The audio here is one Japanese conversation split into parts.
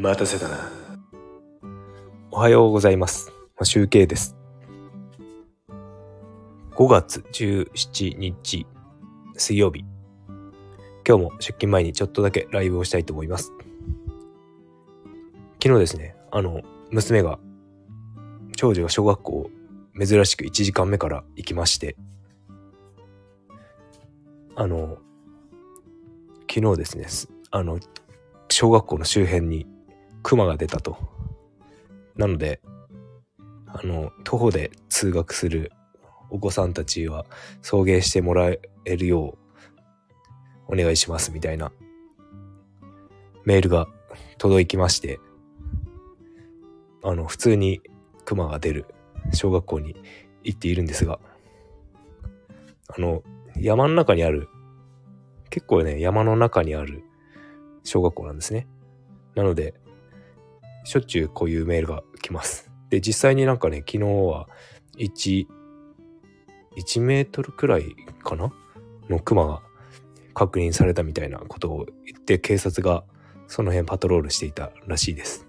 待たせたな。おはようございます。集計です。5月17日水曜日。今日も出勤前にちょっとだけライブをしたいと思います。昨日ですね、あの、娘が、長女が小学校珍しく1時間目から行きまして、あの、昨日ですね、あの、小学校の周辺に熊が出たと。なので、あの、徒歩で通学するお子さんたちは送迎してもらえるようお願いしますみたいなメールが届きまして、あの、普通に熊が出る小学校に行っているんですが、あの、山の中にある、結構ね、山の中にある小学校なんですね。なので、しょっちゅうこういうメールが来ます。で、実際になんかね、昨日は1、1メートルくらいかなのクマが確認されたみたいなことを言って、警察がその辺パトロールしていたらしいです。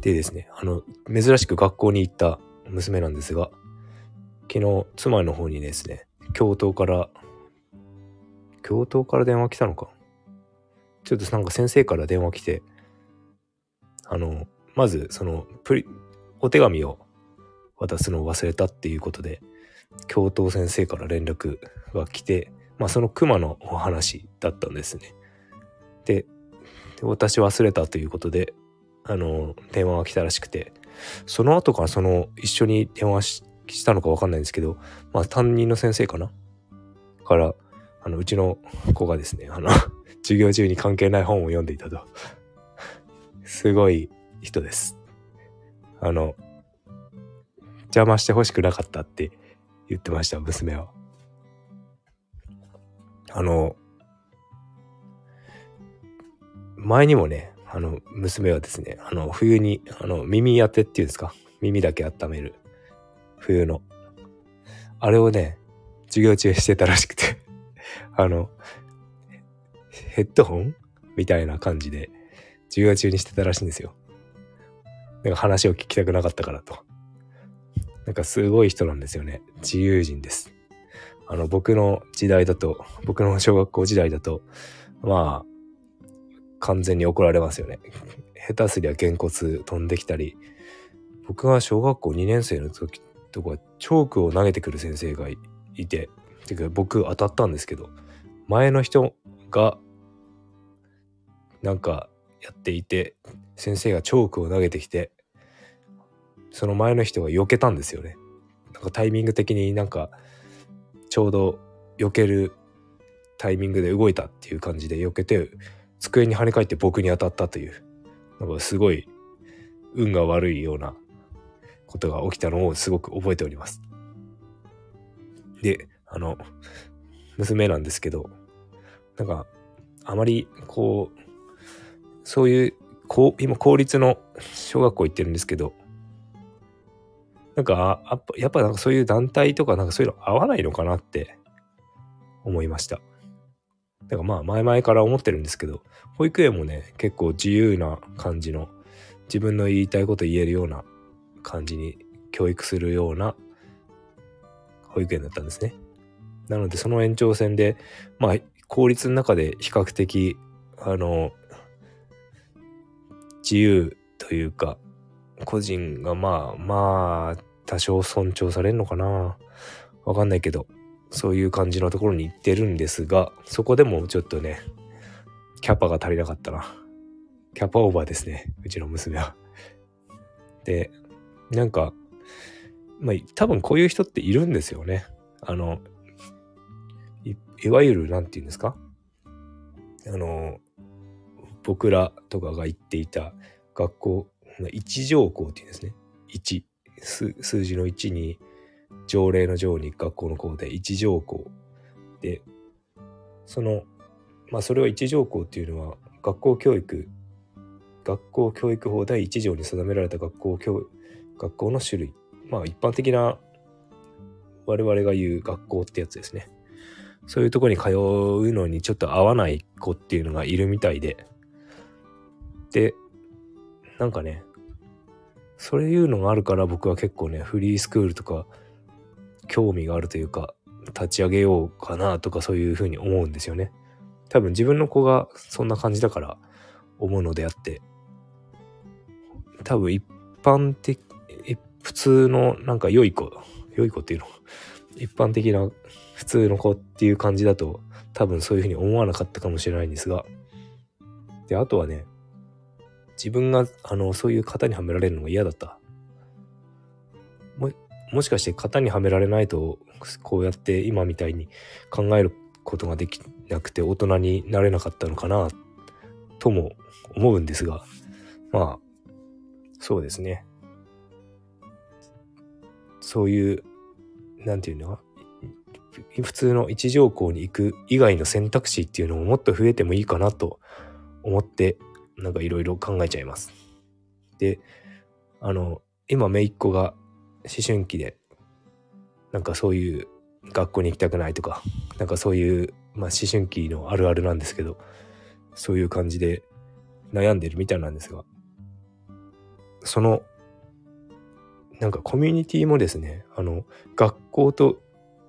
でですね、あの、珍しく学校に行った娘なんですが、昨日、妻の方にですね、教頭から、教頭から電話来たのかちょっとなんか先生から電話来て、あの、まずそのプリ、お手紙を渡すのを忘れたっていうことで、教頭先生から連絡が来て、まあその熊のお話だったんですね。で、私忘れたということで、あの、電話が来たらしくて、その後からその一緒に電話したのかわかんないんですけど、まあ担任の先生かな？から、あの、うちの子がですね、あの、授業中に関係ない本を読んでいたと。すごい人です。あの、邪魔してほしくなかったって言ってました、娘は。あの、前にもね、あの、娘はですね、あの、冬に、あの、耳当てっていうんですか？耳だけ温める。冬の。あれをね、授業中してたらしくて、あの、ヘッドホンみたいな感じで、授業中にしてたらしいんですよ。なんか話を聞きたくなかったからと。なんかすごい人なんですよね。自由人です。あの、僕の時代だと、僕の小学校時代だと、まあ、完全に怒られますよね。下手すりゃげんこつ飛んできたり、僕が小学校2年生の時とか、チョークを投げてくる先生がいて、てか僕当たったんですけど、前の人が、なんかやっていて、先生がチョークを投げてきて、その前の人が避けたんですよね。なんかタイミング的になんか、ちょうど避けるタイミングで動いたっていう感じで避けて、机に跳ね返って僕に当たったという、なんかすごい運が悪いようなことが起きたのをすごく覚えております。で、あの、娘なんですけど、なんか、あまりこう、そういう、こう、今公立の小学校行ってるんですけど、なんか、やっぱなんかそういう団体とかなんかそういうの合わないのかなって思いました。だからまあ前々から思ってるんですけど、保育園もね、結構自由な感じの、自分の言いたいこと言えるような感じに教育するような保育園だったんですね。なのでその延長線で、まあ公立の中で比較的、あの、自由というか、個人がまあまあ多少尊重されるのかなわかんないけど、そういう感じのところに行ってるんですが、そこでもちょっとね、キャパが足りなかったな。キャパオーバーですね、うちの娘は。で、なんか、まあ、多分こういう人っているんですよね。あの、いいわゆる、なんて言うんですか？あの、僕らとかが行っていた学校、一条校っていうんですね。一数数字の1に条例の条に学校の校で一条校。でそのまあそれは一条校っていうのは学校教育学校教育法第1条に定められた学校教学校の種類。まあ一般的な我々が言う学校ってやつですね。そういうとこに通うのにちょっと合わない子っていうのがいるみたいで。で、なんかね、そういうのがあるから僕は結構ね、フリースクールとか興味があるというか、立ち上げようかなとかそういうふうに思うんですよね。多分自分の子がそんな感じだから思うのであって、多分一般的、普通のなんか良い子、良い子っていうの、一般的な普通の子っていう感じだと多分そういうふうに思わなかったかもしれないんですが、で、あとはね、自分があのそういう型にはめられるのが嫌だった。ももしかして型にはめられないとこうやって今みたいに考えることができなくて大人になれなかったのかなとも思うんですが。まあそうですね。そういうなんていうの？普通の一条校に行く以外の選択肢っていうのももっと増えてもいいかなと思ってなんかいろいろ考えちゃいます。であの今姪っ子が思春期でなんかそういう学校に行きたくないとかなんかそういう、まあ、思春期のあるあるなんですけどそういう感じで悩んでるみたいなんですがそのなんかコミュニティもですねあの学校と、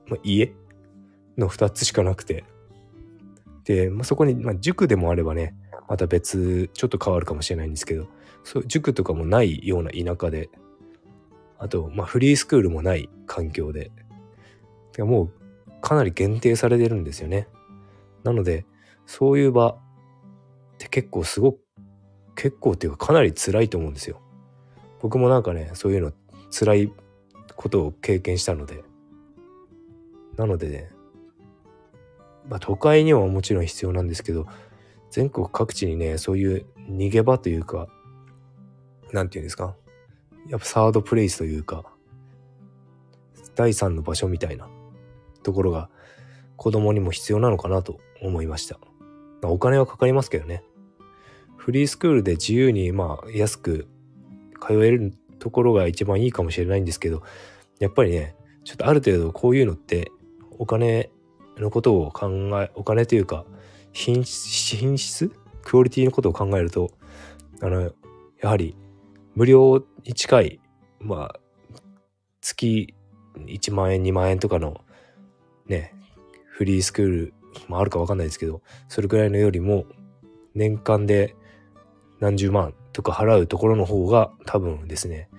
まあ、家の2つしかなくてで、まあ、そこに、まあ、塾でもあればねまた別ちょっと変わるかもしれないんですけどそう塾とかもないような田舎であと、まあ、フリースクールもない環境で、もうかなり限定されてるんですよね。なので、そういう場って結構すごく、結構っていうかかなり辛いと思うんですよ。僕もなんかね、そういうの辛いことを経験したので。なのでね、まあ都会にはもちろん必要なんですけど、全国各地にね、そういう逃げ場というか、なんていうんですか、やっぱサードプレイスというか、第三の場所みたいなところが子供にも必要なのかなと思いました。お金はかかりますけどね。フリースクールで自由にまあ安く通えるところが一番いいかもしれないんですけど、やっぱりね、ちょっとある程度こういうのってお金のことを考え、お金というか品質、クオリティのことを考えると、あの、やはり無料に近い、まあ、月1万円、2万円とかのね、フリースクールもあるかわかんないですけど、それぐらいのよりも、年間で何十万とか払うところの方が多分ですね、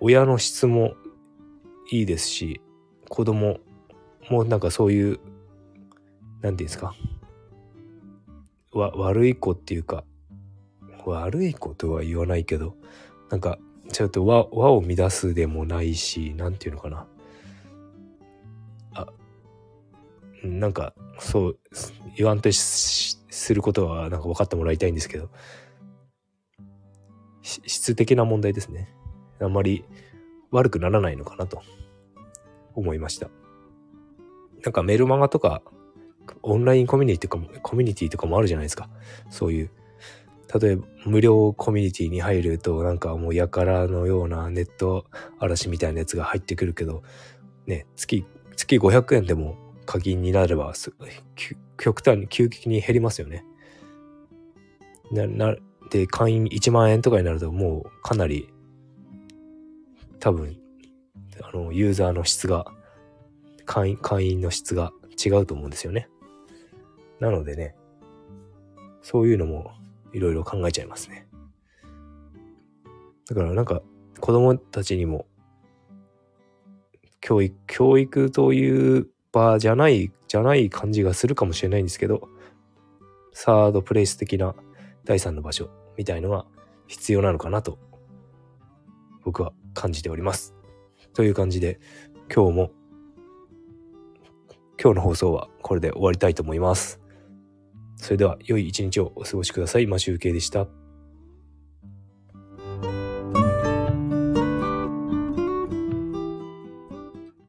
親の質もいいですし、子供もなんかそういう、なんて言うんですか、わ、悪い子っていうか、悪いことは言わないけど、なんか、ちょっと和和を乱すでもないし、なんていうのかな。あ、なんか、そう、言わんとすることはなんか分かってもらいたいんですけど、質的な問題ですね。あんまり悪くならないのかなと思いました。なんかメルマガとか、オンラインコミュニティとかも、コミュニティとかもあるじゃないですか。そういう例えば無料コミュニティに入るとなんかもうやからのようなネット嵐みたいなやつが入ってくるけどね月月500円でも課金になれば極端に急激に減りますよね。ななで会員1万円とかになるともうかなり多分あのユーザーの質が会員会員の質が違うと思うんですよね。なのでねそういうのもいろいろ考えちゃいますね。だからなんか子供たちにも教育、教育という場じゃない、じゃない感じがするかもしれないんですけど、サードプレイス的な第三の場所みたいのが必要なのかなと僕は感じております。という感じで今日も今日の放送はこれで終わりたいと思います。それでは良い一日をお過ごしください。マシュウケイでした。